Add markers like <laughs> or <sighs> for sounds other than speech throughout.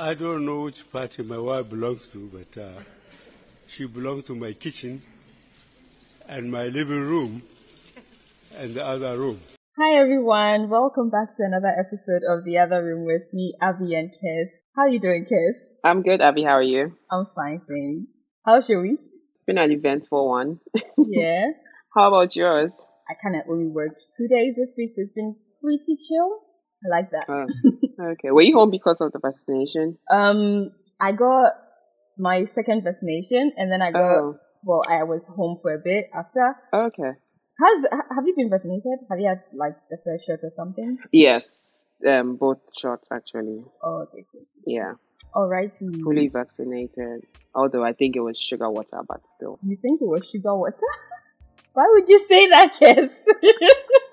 I don't know which party my wife belongs to, but uh, she belongs to my kitchen and my living room and the other room. Hi everyone, welcome back to another episode of The Other Room with me, Abby and Kes. How are you doing, Kes? I'm good, Abby. How are you? I'm fine, thanks. How's your week? It's been an eventful one. <laughs> Yeah. How about yours? I kind of only worked two days this week, so it's been pretty chill. I like that. Oh, <laughs> okay. Were you home because of the vaccination? Um, I got my second vaccination, and then I got Oh, well, I was home for a bit after. okay. Has have you been vaccinated? Have you had like the first shot or something? Yes, um, both shots actually. Oh, okay, cool. Yeah, Alrighty. fully vaccinated. Although I think it was sugar water, but still. You think it was sugar water? <laughs> Why would you say that, Kes? <laughs>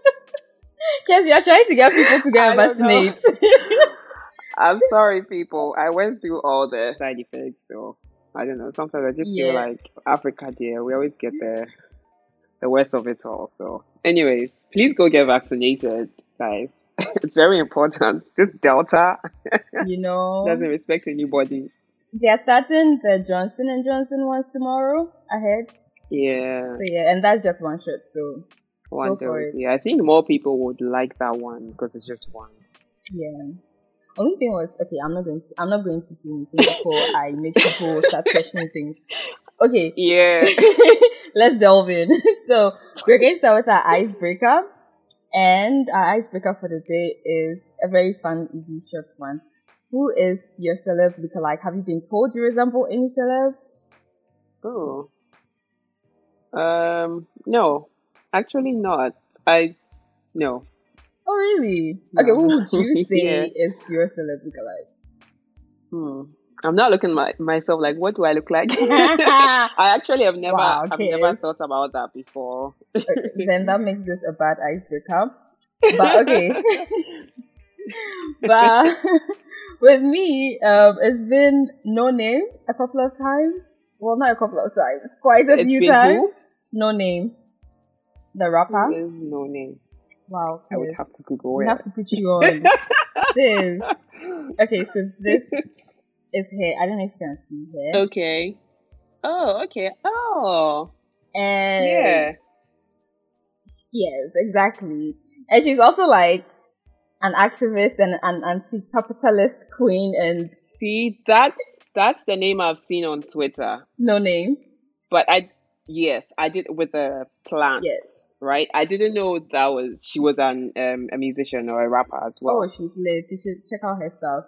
Kes, you're trying to get people to get I don't know. vaccinated. <laughs> I'm sorry, people. I went through all the side effects, so I don't know. Sometimes I just feel like Africa, dear. We always get the the worst of it all. So, anyways, please go get vaccinated, guys. <laughs> it's very important. <laughs> This Delta you know, doesn't respect anybody. they are starting the Johnson and Johnson ones tomorrow. Ahead, Yeah, so yeah, and that's just one shot. So one go for dose. it. Yeah, I think more people would like that one because it's just once. yeah. Only thing was okay. I'm not going. To, I'm not going to say anything before <laughs> I make people start questioning things. Okay, Yeah. <laughs> let's delve in. <laughs> So we're going to start with our icebreaker. And our icebreaker for the day is a very fun, easy, short one. Who is your celeb lookalike? Have you been told you resemble any celeb? oh. Um. No, actually not. I no. Oh, really? No. Okay, who would you <laughs> say Yeah. is your celebrity lookalike? Hmm. I'm not looking my myself like what do I look like? <laughs> I actually have never Wow, I've never thought about that before. Okay, then that makes this a bad icebreaker. <laughs> But okay. but with me, um, it's been Noname a couple of times. Well, not a couple of times, quite a It's few been times. who? Noname, the rapper. There's Noname. Wow, I would have to Google we it. have to put you on. <laughs> Sis. Okay, so <laughs> this is here. I don't know if you can see here. okay. Oh, okay. Oh, And yeah. yes, exactly. And she's also like an activist and an anti-capitalist queen and See, that's that's the name I've seen on Twitter. Noname. But I yes, I did with the plant. Yes. Right? I didn't know that was she was an um, a musician or a rapper as well. Oh, she's lit. You should check out her stuff.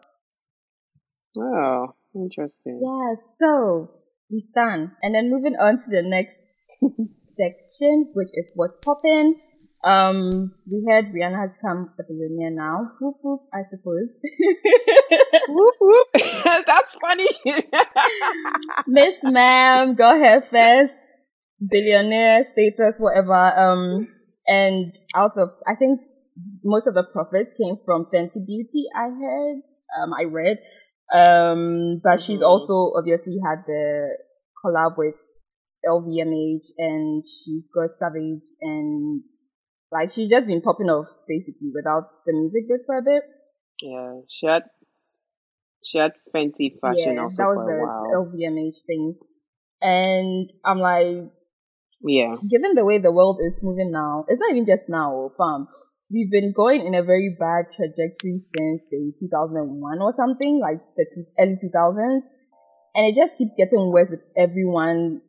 Oh, interesting. Yes. So we stand, and then moving on to the next <laughs> section, which is what's popping. Um, we heard Rihanna has come become a billionaire now. Whoop whoop, I suppose. <laughs> Whoop, whoop. <laughs> That's funny. Miss Ma'am, go ahead first. Billionaire status, whatever. Um, and out of, I think most of the profits came from Fenty Beauty. I heard, um, I read. Um, but she's Mhm. also obviously had the collab with LVMH and she's got Savage and like she's just been popping off basically without the music bits for a bit. yeah, she had she had Fenty fashion yeah, also that was for a the while. LVMH thing. And I'm like, Yeah. given the way the world is moving now, it's not even just now, oh, fam. We've been going in a very bad trajectory since say 2001 or something, like the early 2000s, and it just keeps getting worse with everyone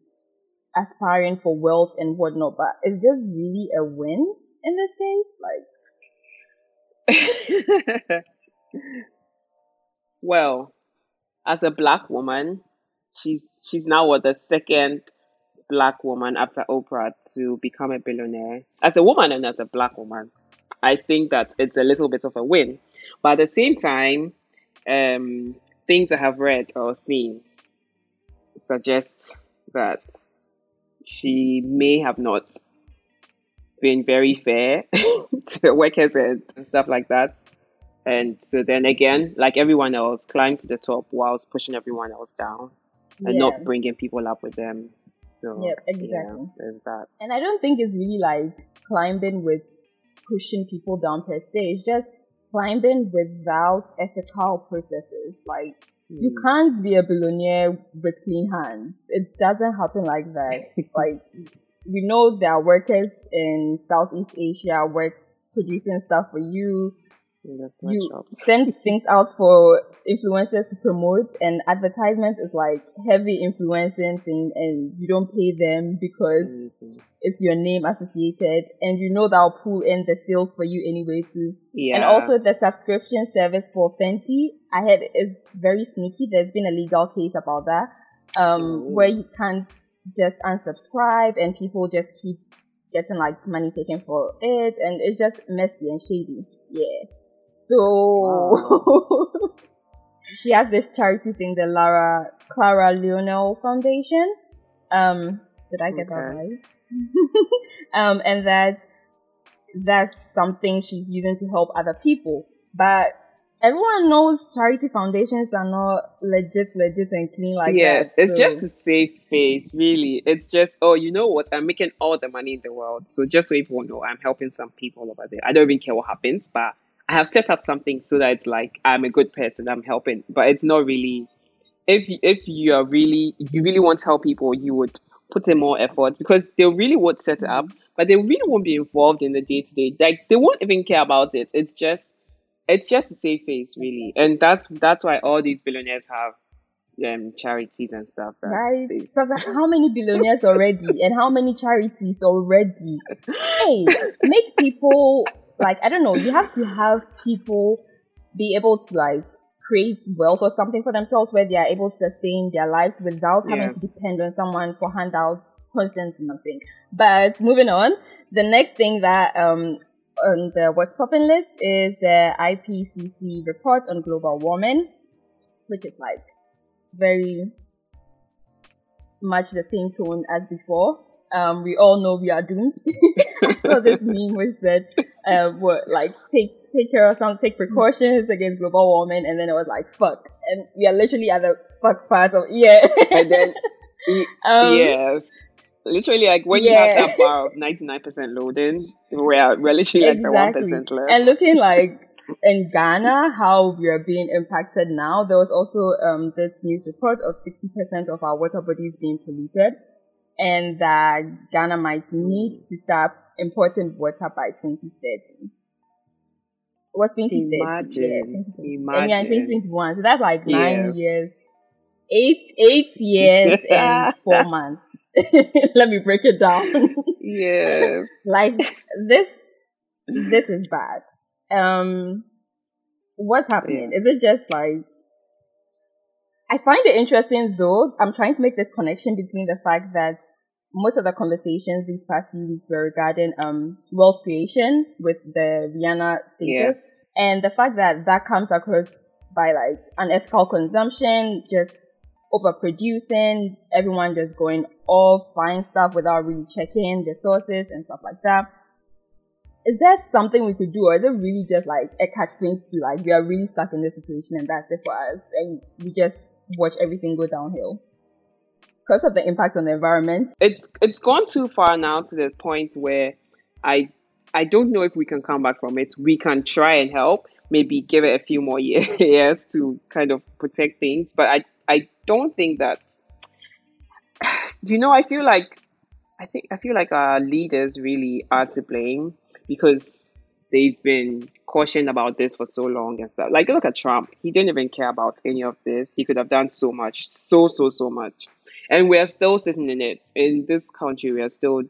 aspiring for wealth and whatnot. But is this really a win in this case? Like, <laughs> well, as a black woman, she's she's now what the second black woman after Oprah to become a billionaire. As a woman and as a black woman, I think that it's a little bit of a win. But at the same time, um, things I have read or seen suggest that she may have not been very fair <laughs> to workers and stuff like that. And so then again, like everyone else, climbs to the top whilst pushing everyone else down and yeah. not bringing people up with them. So yeah, exactly. there's that. And I don't think it's really like climbing with pushing people down per se. It's just climbing without ethical processes. Like You hmm. can't be a billionaire with clean hands. It doesn't happen like that. <laughs> like, we know there are workers in Southeast Asia work producing stuff for you you send things out for influencers to promote and advertisement is like heavy influencing thing and you don't pay them because mm-hmm. it's your name associated and you know that'll pull in the sales for you anyway too. Yeah. And also the subscription service for Fenty, I had is very sneaky. There's been a legal case about that. Um, mm. where you can't just unsubscribe and people just keep getting like money taken for it and it's just messy and shady. Yeah. So wow. <laughs> she has this charity thing, the Lara Clara Lionel Foundation. Um, did I get okay. that right? <laughs> um, and that that's something she's using to help other people. But everyone knows charity foundations are not legit, legit and clean like yes, that. Yes, so. it's just to save face, really. It's just, oh, you know what? I'm making all the money in the world. So just so people know, I'm helping some people over there. I don't even care what happens, but I have set up something so that it's like I'm a good person, I'm helping, but it's not really. If if you are really if you really want to help people, you would put in more effort because they really would set it up, but they really won't be involved in the day to day. Like they won't even care about it. It's just it's just a safe face, really, and that's that's why all these billionaires have um, charities and stuff. Right. <laughs> Because how many billionaires already and how many charities already? Hey, make people like I don't know, you have to have people be able to like create wealth or something for themselves where they are able to sustain their lives without yeah. having to depend on someone for handouts constantly. I'm saying. But moving on, the next thing that um on the what's popping list is the IPCC report on global warming, which is like very much the same tone as before um, we all know we are doomed. <laughs> I saw this meme which said, um, what, like, take, take care of some, take precautions against global warming, and then it was like, fuck. And we are literally at the fuck part of, yeah. and then, <laughs> um, yes. Literally, like, when yeah. you have that bar of 99% loading, we're, we're literally like exactly. the 1% left. And looking like, in Ghana, how we are being impacted now, there was also um, this news report of 60% of our water bodies being polluted and that Ghana might need to stop importing water by 2030. What's 2030? Imagine, yeah, imagine. And we are in 2021, so that's like nine yes. years, eight eight years <laughs> and four months. <laughs> Let me break it down. yes, <laughs> like this. This is bad. Um, what's happening? Yeah. Is it just like I find it interesting though. I'm trying to make this connection between the fact that most of the conversations these past few weeks were regarding um, wealth creation with the Rihanna status yeah. and the fact that that comes across by like unethical consumption, just overproducing, everyone just going off buying stuff without really checking the sources and stuff like that. Is there something we could do, or is it really just like a catch twenty two? Like we are really stuck in this situation, and that's it for us, and we just watch everything go downhill because of the impact on the environment. It's it's gone too far now to the point where I I don't know if we can come back from it. We can try and help, maybe give it a few more <laughs> years to kind of protect things, but I I don't think that <sighs> you know, I feel like I think I feel like our leaders really are to blame because they've been cautioned about this for so long and stuff. Like look at Trump. He didn't even care about any of this. He could have done so much, so so so much and we are still sitting in it. In this country we are still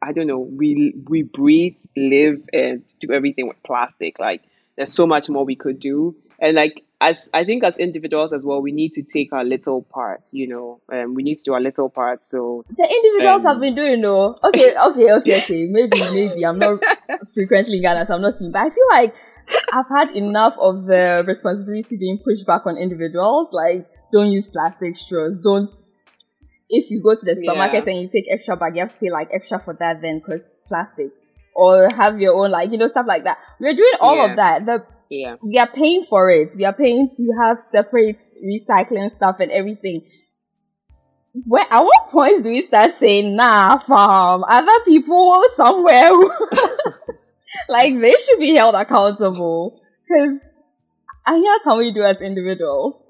i don't know we we breathe live and do everything with plastic. Like there's so much more we could do. And like as i think as individuals as well we need to take our little part you know um, we need to do our little part so. The individuals um, have been doing though. Okay <laughs> okay okay okay. Maybe maybe. I'm not <laughs> frequently in ghana so i'm not seeing but i feel like I've had enough of the responsibility being pushed back on individuals. Like, don't use plastic straws. Don't. If you go to the supermarket yeah. and you take extra bag, you have to pay like extra for that then because plastic. Or have your own like you know stuff like that. We're doing all yeah. of that. The yeah. we are paying for it. We are paying to have separate recycling stuff and everything. Where at what point do we start saying, nah, farm, other people somewhere <laughs> like they should be held accountable? Because And how can we do as individuals?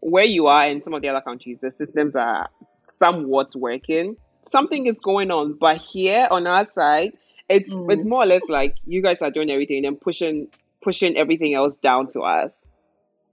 Where you are in some of the other countries, the systems are somewhat working. Something is going on, but here on our side, it's Mm. it's more or less like you guys are doing everything and pushing pushing everything else down to us.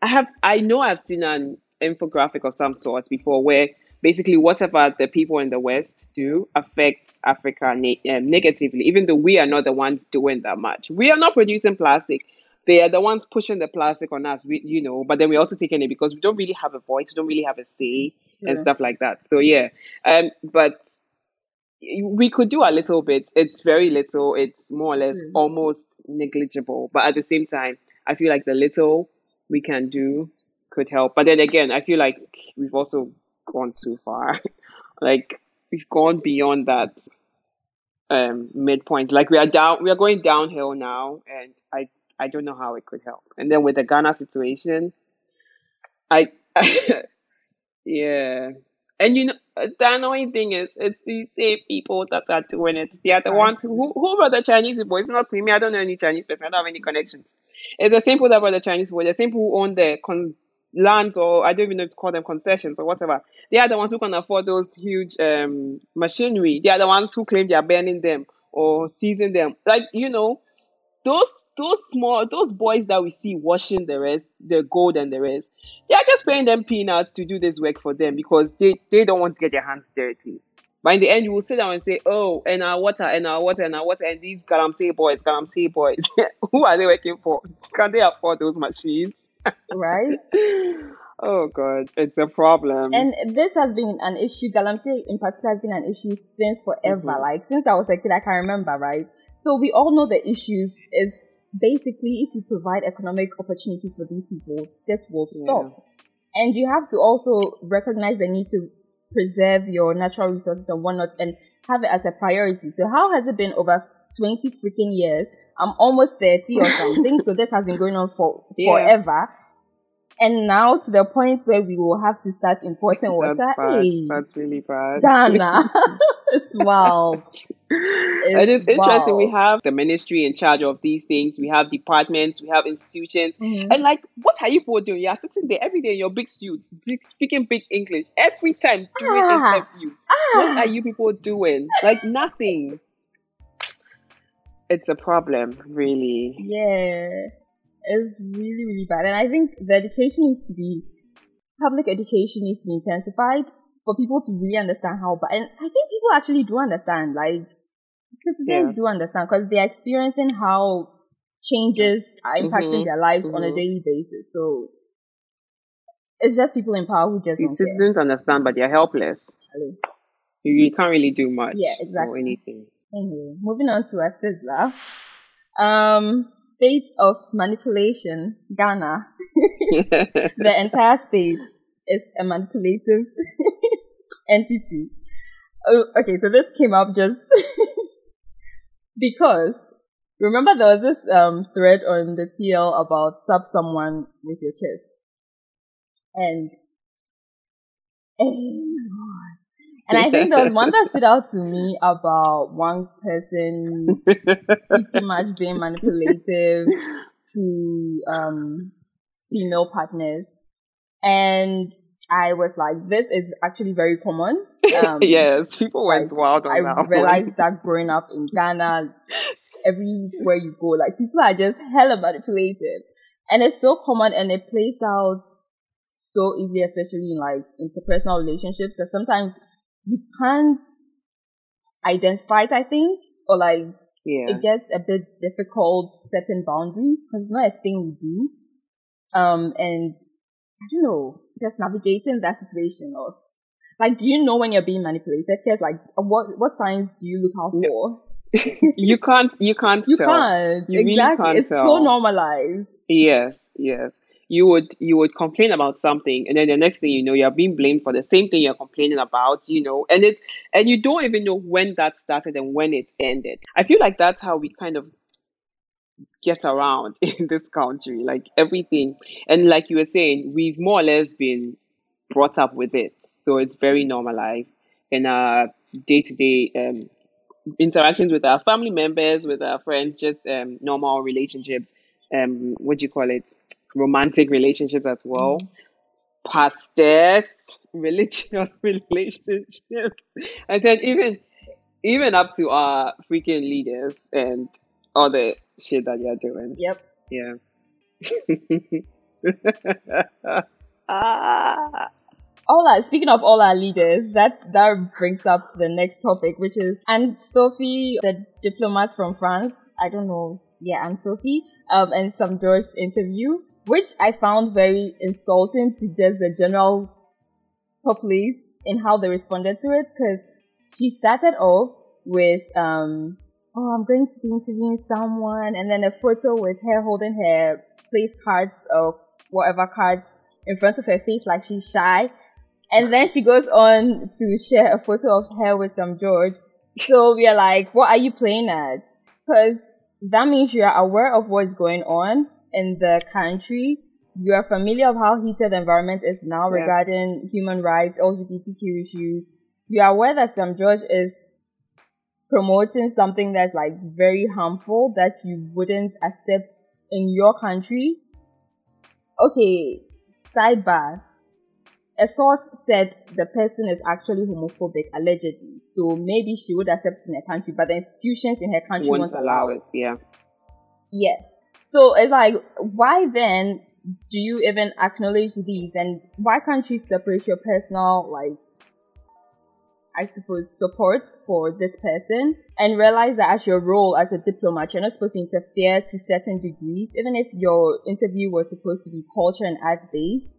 I have I know I've seen an infographic of some sort before where basically whatever the people in the West do affects Africa ne- um, negatively, even though we are not the ones doing that much. We are not producing plastic. They are the ones pushing the plastic on us, we, you know, but then we're also taking it because we don't really have a voice, we don't really have a say and stuff like that. So, yeah. Um, but we could do a little bit. It's very little. It's more or less Mm. almost negligible. But at the same time, I feel like the little we can do could help. But then again, I feel like we've also gone too far. <laughs> like we've gone beyond that um midpoint. Like we are down we are going downhill now and I I don't know how it could help. And then with the Ghana situation, I <laughs> yeah. And you know the annoying thing is it's these same people that are doing it. They are the ones who who, brought the Chinese people. It's not me. I don't know any Chinese person. I don't have any connections. It's the same people that brought the Chinese people. The same people who own the con- lands or I don't even know if to call them concessions or whatever. They are the ones who can afford those huge um machinery. They are the ones who claim they are burning them or seizing them. Like, you know, those those small those boys that we see washing the rest, the gold and the rest, they are just paying them peanuts to do this work for them because they, they don't want to get their hands dirty. But in the end, you will sit down and say, "Oh, and our water, and our water, and our water, and these galamsey boys, galamsey boys, <laughs> who are they working for? Can they afford those machines?" right? <laughs> oh God, it's a problem. And this has been an issue. Galamsey in particular has been an issue since forever. Mhm. Like since I was a kid, I can remember, right? So we all know the issues is basically if you provide economic opportunities for these people, this will Yeah. stop. And you have to also recognize the need to preserve your natural resources and whatnot and have it as a priority. So how has it been over 20 freaking years? I'm almost 30 or <laughs> something. so this has been going on for Yeah. forever. And now to the point where we will have to start importing water. That's bad. Hey, That's really bad. Ghana. <laughs> <laughs> it's wild. it is It's interesting. We have the ministry in charge of these things. We have departments. We have institutions. Mhm. And like, what are you people doing? You are sitting there every day in your big suits, big, speaking big English every time doing Ah. interviews. What Ah, are you people doing? Like nothing. It's a problem, really. yeah. It's really, really bad. And I think the education needs to be, public education needs to be intensified for people to really understand how bad. And I think people actually do understand. Like, citizens Yeah. do understand because they're experiencing how changes are impacting Mhm, their lives on a mhm. daily basis. So it's just people in power who just See, don't care. citizens understand, but they're helpless. You, can't really do much Yeah, or exactly. anything. Anyway, moving on to a sizzler. Um, state of manipulation, Ghana. <laughs> the entire state is a manipulative <laughs> entity. Oh, okay, so this came up just <laughs> because remember there was this um thread on the TL about stab someone with your chest, and and I think there was one that stood out to me about one person pretty <laughs> much being manipulative to um female partners and I was like, this is actually very common. <laughs> Um, yes, people went like, wild on I that one. realized that growing up in Ghana, everywhere you go, like people are just hella manipulated. And it's so common and it plays out so easily, especially in like interpersonal relationships that sometimes we can't identify it, I think, or like Yeah. it gets a bit difficult setting boundaries because it's not a thing we do. Um, and I don't know, just navigating that situation of like, do you know when you're being manipulated? Because like, what what signs do you look out for? <laughs> you can't you can't You tell. can't You really can't it's so normalized. Yes, yes. You would you would complain about something and then the next thing you know you're being blamed for the same thing you're complaining about, you know, and it's and you don't even know when that started and when it ended. I feel like that's how we kind of get around <laughs> in this country. Like everything and like you were saying, we've more or less been brought up with it. So it's very normalized in our day to day um interactions with our family members, with our friends, just um, normal relationships. Um, what do you call it? Romantic relationships as well, pastors, religious <laughs> relationships, and then even even up to our freaking leaders and all the shit that you're doing. Yep. Yeah. <laughs> ah. all our speaking of all our leaders, that that brings up the next topic, which is Anne Sophie, the diplomat from France. I don't know, yeah, Anne Sophie, um, and Sam George's interview, which I found very insulting to just the general populace in how they responded to it, because she started off with um, oh, I'm going to be interviewing someone, and then a photo with her holding her place cards or whatever cards in front of her face like she's shy. And then she goes on to share a photo of her with Sam George. So we are like, what are you playing at? Because that means you are aware of what's going on in the country. You are familiar of how heated the environment is now Yeah. regarding human rights, LGBTQ issues. You are aware that Sam George is promoting something that's like very harmful that you wouldn't accept in your country. Okay, sidebar. A source said the person is actually homophobic, allegedly. So maybe she would accept it in her country, but the institutions in her country Won't won't allow it. Yeah. yeah. So it's like, why then do you even acknowledge these? And why can't you separate your personal, like, I suppose, support for this person and realize that as your role as a diplomat, you're not supposed to interfere to certain degrees, even if your interview was supposed to be culture and arts based.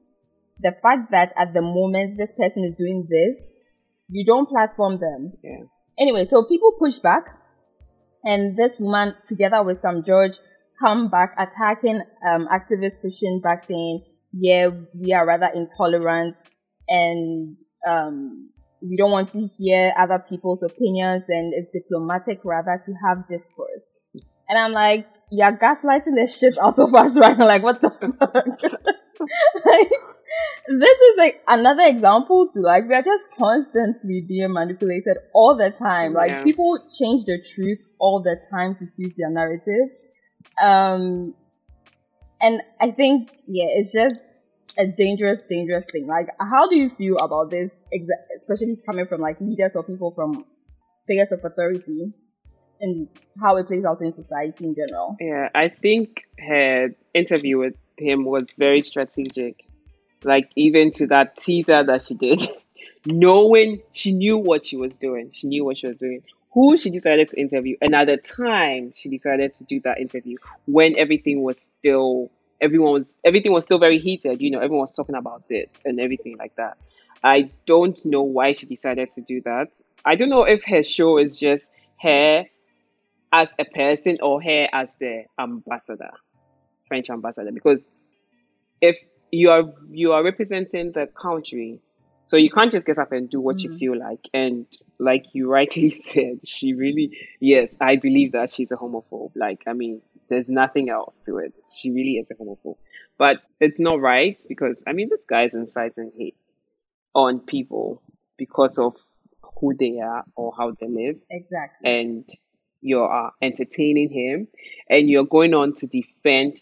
The fact that at the moment this person is doing this, you don't platform them. Yeah. Anyway, so people push back, and this woman, together with Sam George, come back attacking um, activists, pushing back, saying, "Yeah, we are rather intolerant, and um, we don't want to hear other people's opinions, and it's diplomatic rather to have discourse." And I'm like, "You're gaslighting the shit out of us <laughs> right now. Like, what the fuck?" <laughs> like, this is like another example to like we are just constantly being manipulated all the time. Like Yeah. people change the truth all the time to suit their narratives. Um and I think yeah, it's just a dangerous, dangerous thing. Like how do you feel about this especially coming from like leaders or people from figures of authority and how it plays out in society in general? Yeah, I think her interview with him was very strategic. Like even to that teaser that she did, <laughs> knowing she knew what she was doing. She knew what she was doing. Who she decided to interview, and at the time she decided to do that interview when everything was still everyone was everything was still very heated. You know, everyone was talking about it and everything like that. I don't know why she decided to do that. I don't know if her show is just her as a person or her as the ambassador, French ambassador. Because if you are you are representing the country, so you can't just get up and do what you Mhm. feel like. And like you rightly <laughs> said, she really yes, I believe that she's a homophobe. Like I mean, there's nothing else to it. She really is a homophobe. But it's not right because I mean this guy's inciting hate on people because of who they are or how they live Exactly. and you are entertaining him and you're going on to defend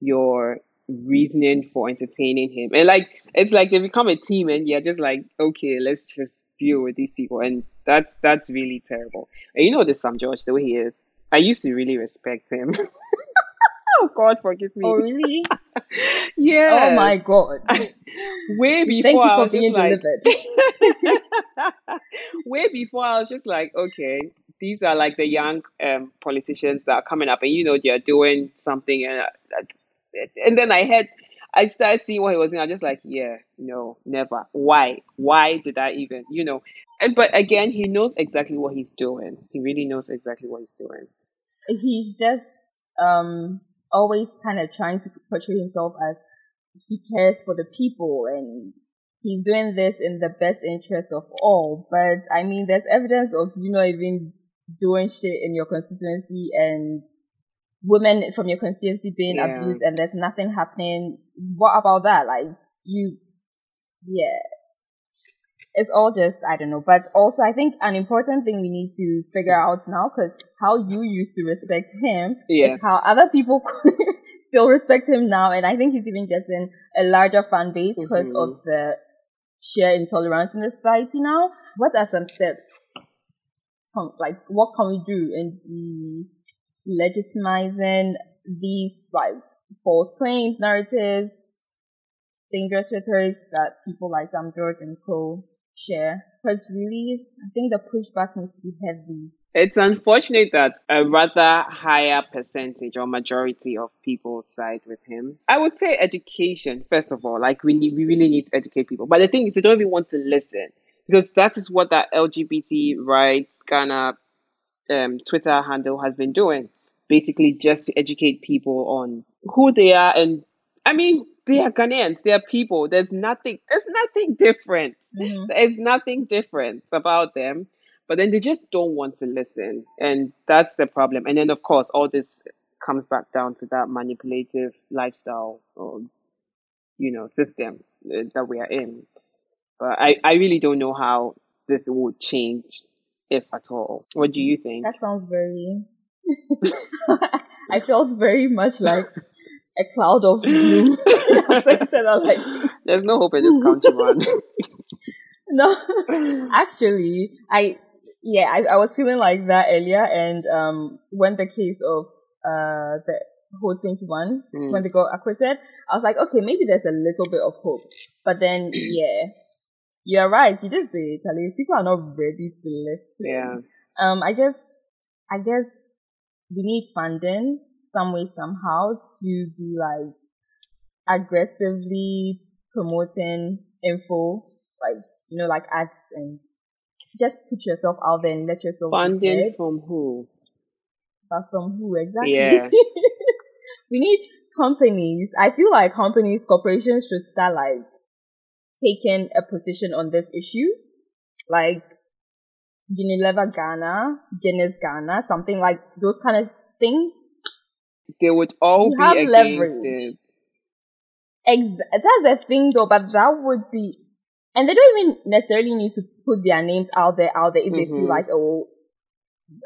your reasoning for entertaining him. And like it's like they become a team and you're just like okay let's just deal with these people. And that's that's really terrible. And you know this sam george the way he is? I used to really respect him. <laughs> Oh god forgive me. Oh really? <laughs> yeah Oh my god. <laughs> way before Thank you I for was just being like delivered. way before I was just like, okay, these are like the young um, politicians that are coming up, and you know they're doing something, and uh, and then I had. I started seeing what he was doing. I'm just like, yeah, no, never. Why? Why did I even, you know? And but again, he knows exactly what he's doing. He really knows exactly what he's doing. he's just um always kind of trying to portray himself as he cares for the people and he's doing this in the best interest of all. But I mean, there's evidence of you not even doing shit in your constituency and women from your constituency being Yeah. abused and there's nothing happening. What about that? Like you, yeah. It's all just, I don't know. But also, I think an important thing we need to figure out now, because how you used to respect him Yeah. is how other people <laughs> still respect him now, and I think he's even getting a larger fan base because Mhm. of the sheer intolerance in the society now. What are some steps? Like, what can we do in the legitimizing these like false claims, narratives, dangerous rhetorics that people like Sam George and Co share? Because really, I think the pushback needs to be heavy. It's unfortunate that a rather higher percentage or majority of people side with him. I would say education, first of all. Like we need, we really need to educate people. But the thing is, they don't even want to listen because that is what that LGBT rights Ghana um, Twitter handle has been doing. Basically, just to educate people on who they are, and I mean, they are Ghanaians. They are people. There's nothing. There's nothing different. Mhm. There's nothing different about them, but then they just don't want to listen, and that's the problem. And then, of course, all this comes back down to that manipulative lifestyle, or you know, system uh, that we are in. But I, I really don't know how this would change, if at all. What do you think? That sounds very. <laughs> I felt very much like a cloud of gloom. After you said, I was like, There's no hope in this country, man. <laughs> no. Actually, I yeah, I, I was feeling like that earlier, and um, when the case of uh the whole twenty one Mm. when they got acquitted, I was like, okay, maybe there's a little bit of hope. But then, <clears throat> yeah, you're right. You did say, Charlie, people are not ready to listen. yeah. Um, I just, I guess we need funding some way somehow to be like aggressively promoting info, like you know, like ads and just put yourself out there and let yourself Funding from who? But from who exactly? Yeah. <laughs> we need companies. I feel like companies, corporations should start like taking a position on this issue, like Unilever Ghana, Guinness Ghana, something like those kind of things. They would all You be have against leverage. it. Ex- that's a thing though, but that would be, and they don't even necessarily need to put their names out there, out there if they feel Mhm. like, oh,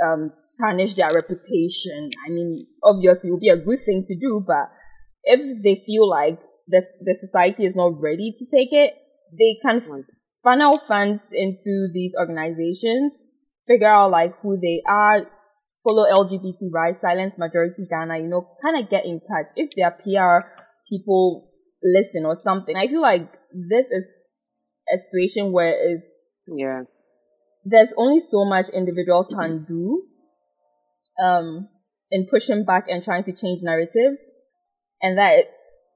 um, tarnish their reputation. I mean, obviously it would be a good thing to do, but if they feel like the, the society is not ready to take it, they can. Funnel funds into these organizations, figure out like who they are, follow LGBT rights, silence majority Ghana, you know, kind of get in touch. If their PR people listen or something, I feel like this is a situation where it's Yeah. there's only so much individuals can do um in pushing back and trying to change narratives and that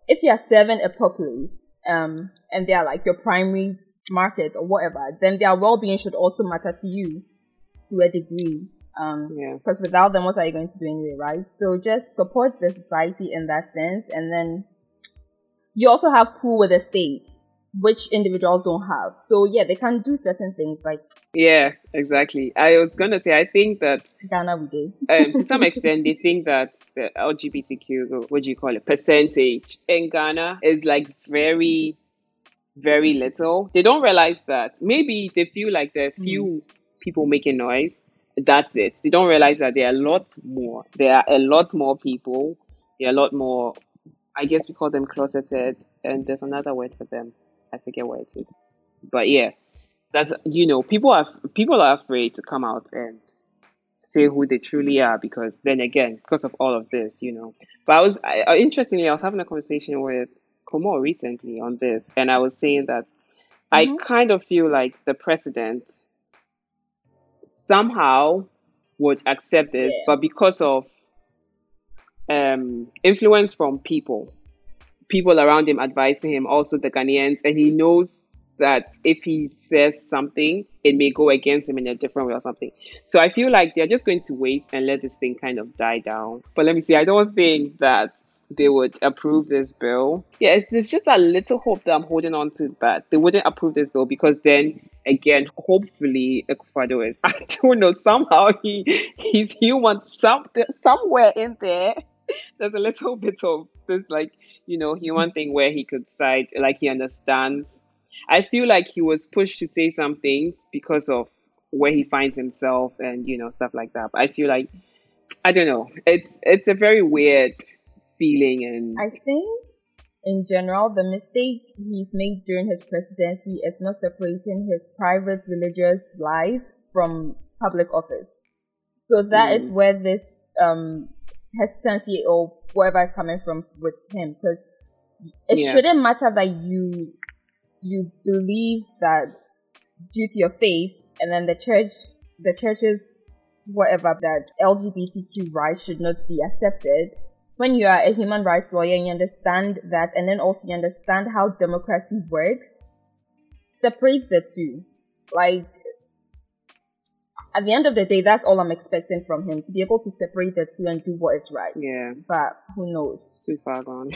if you're serving a populace um and they're like your primary market or whatever then their well-being should also matter to you to a degree um Yeah. because without them what are you going to do anyway right so just support the society in that sense and then you also have pool with the state which individuals don't have so yeah they can do certain things like Yeah, exactly. I was gonna say, I think that Ghana we do. um, to some <laughs> extent they think that the LGBTQ, what do you call it, percentage in Ghana is like very, very little. They don't realize that maybe they feel like there are mm. few people making noise. That's it. They don't realize that there are a lot more. There are a lot more people. There are a lot more. I guess we call them closeted, and there's another word for them. I forget what it is. But yeah, that's you know people are people are afraid to come out and say who they truly are because then again because of all of this you know but i was I, I- interestingly i was having a conversation with Komo recently on this and i was saying that i Mhm. kind of feel like the president somehow would accept this Yeah. but because of um influence from people people around him advising him also the ghanaians and he knows that if he says something it may go against him in a different way or something so I feel like they're just going to wait and let this thing kind of die down. But let me see, I don't think that they would approve this bill. Yeah, it's, there's just a little hope that I'm holding on to that they wouldn't approve this bill because then again, hopefully, Akufo-Addo is <laughs> I don't know somehow he he's human some somewhere in there. There's a little <laughs> bit of this like you know human thing where he could side like he understands. I feel like he was pushed to say some things because of where he finds himself and you know stuff like that. But I feel like I don't know. It's it's a very weird feeling and I think in general, the mistake he's made during his presidency is not separating his private religious life from public office. So that mm. is where this um, hesitancy or whatever is coming from with him, because it yeah. shouldn't matter that you you believe that due to your faith, and then the church, the church's whatever that LGBTQ rights should not be accepted when you are a human rights lawyer and you understand that, and then also you understand how democracy works, separate the two. Like, at the end of the day, that's all I'm expecting from him to be able to separate the two and do what is right. Yeah. But who knows? Too far gone.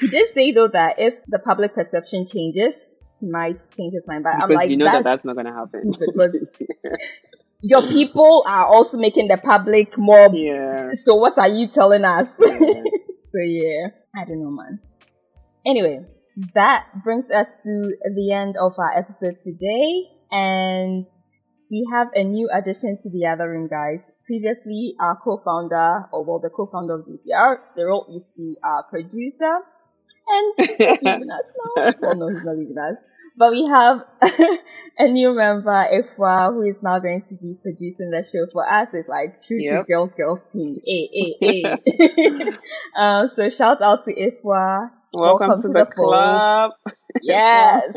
he did say though that if the public perception changes, he might change his mind. But because I'm like, you know that that's not going to happen. <laughs> your people are also making the public more. Yeah. So what are you telling us? Yeah. <laughs> so yeah, I don't know, man. Anyway, that brings us to the end of our episode today, and we have a new addition to the other room, guys. Previously, our co-founder, or well, the co-founder of GCR, Cyril, used to be our producer, and he's leaving us now. <laughs> Well, no, he's not leaving us. But we have <laughs> a new member, Ifwa, who is now going to be producing the show for us. It's like true yep. to girls, girls team. Hey, hey, hey. um, so shout out to Ifwa. Welcome, Welcome to, to, the, the club. <laughs> Yes.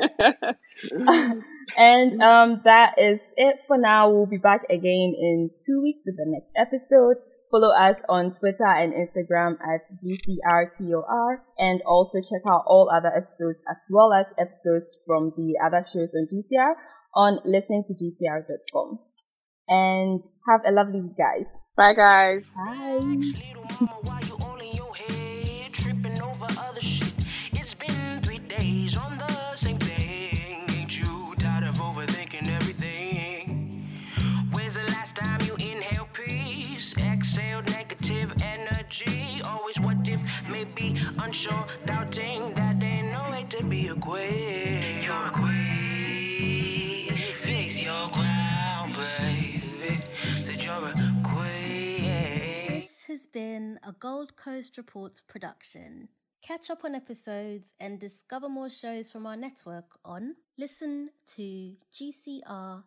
<laughs> and um, that is it for now. We'll be back again in two weeks with the next episode. Follow us on Twitter and Instagram at GCRTOR and also check out all other episodes as well as episodes from the other shows on GCR on listentogcr.com. And have a lovely week, guys. Bye, guys. Bye. Unsure, doubting that to be a queen. You're a queen. Face your baby. You're a queen. This has been a Gold Coast Reports production. Catch up on episodes and discover more shows from our network on listen to gcr.com.